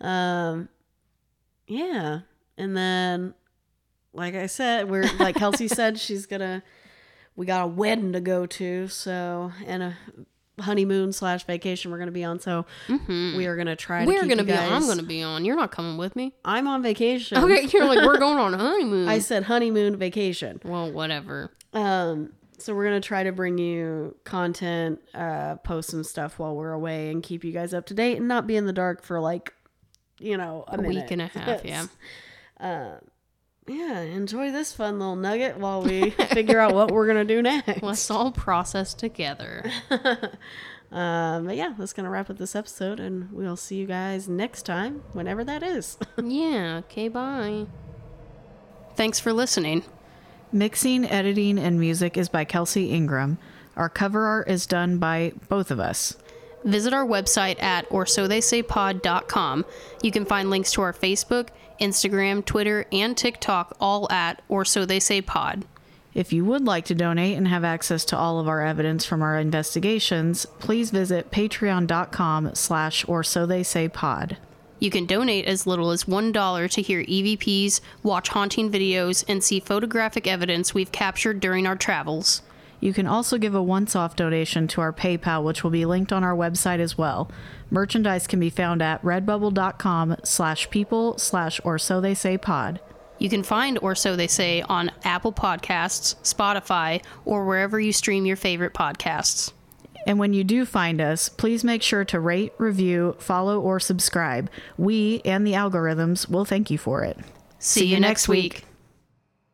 um yeah. And then like I said, we're like Kelsey said she's gonna we got a wedding to go to, so and a honeymoon slash vacation we're gonna be on. So we are gonna try to We're gonna be. guys- I'm gonna be on. You're not coming with me. I'm on vacation. Okay, you're like we're going on a honeymoon. I said honeymoon vacation. well, whatever. Um, so we're gonna try to bring you content, uh, post some stuff while we're away, and keep you guys up to date, and not be in the dark for like, you know, a, A week and a half. Yeah. Uh, yeah. Enjoy this fun little nugget while we figure out what we're gonna do next. Let's all process together. Um, but yeah, that's gonna wrap up this episode, and we'll see you guys next time, whenever that is. yeah. Okay. Bye. Thanks for listening. Mixing, editing, and music is by Kelsey Ingram. Our cover art is done by both of us. Visit our website at or so they say pod.com. You can find links to our Facebook, Instagram, Twitter, and TikTok all at or so they say pod. If you would like to donate and have access to all of our evidence from our investigations, please visit patreon.com slash or so they say pod. You can donate as little as $1 to hear EVPs, watch haunting videos, and see photographic evidence we've captured during our travels. You can also give a once-off donation to our PayPal, which will be linked on our website as well. Merchandise can be found at redbubble.com slash people slash or so they say pod. You can find Or So They Say on Apple Podcasts, Spotify, or wherever you stream your favorite podcasts. And when you do find us, please make sure to rate, review, follow, or subscribe. We and the algorithms will thank you for it. See, you next week.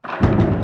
week.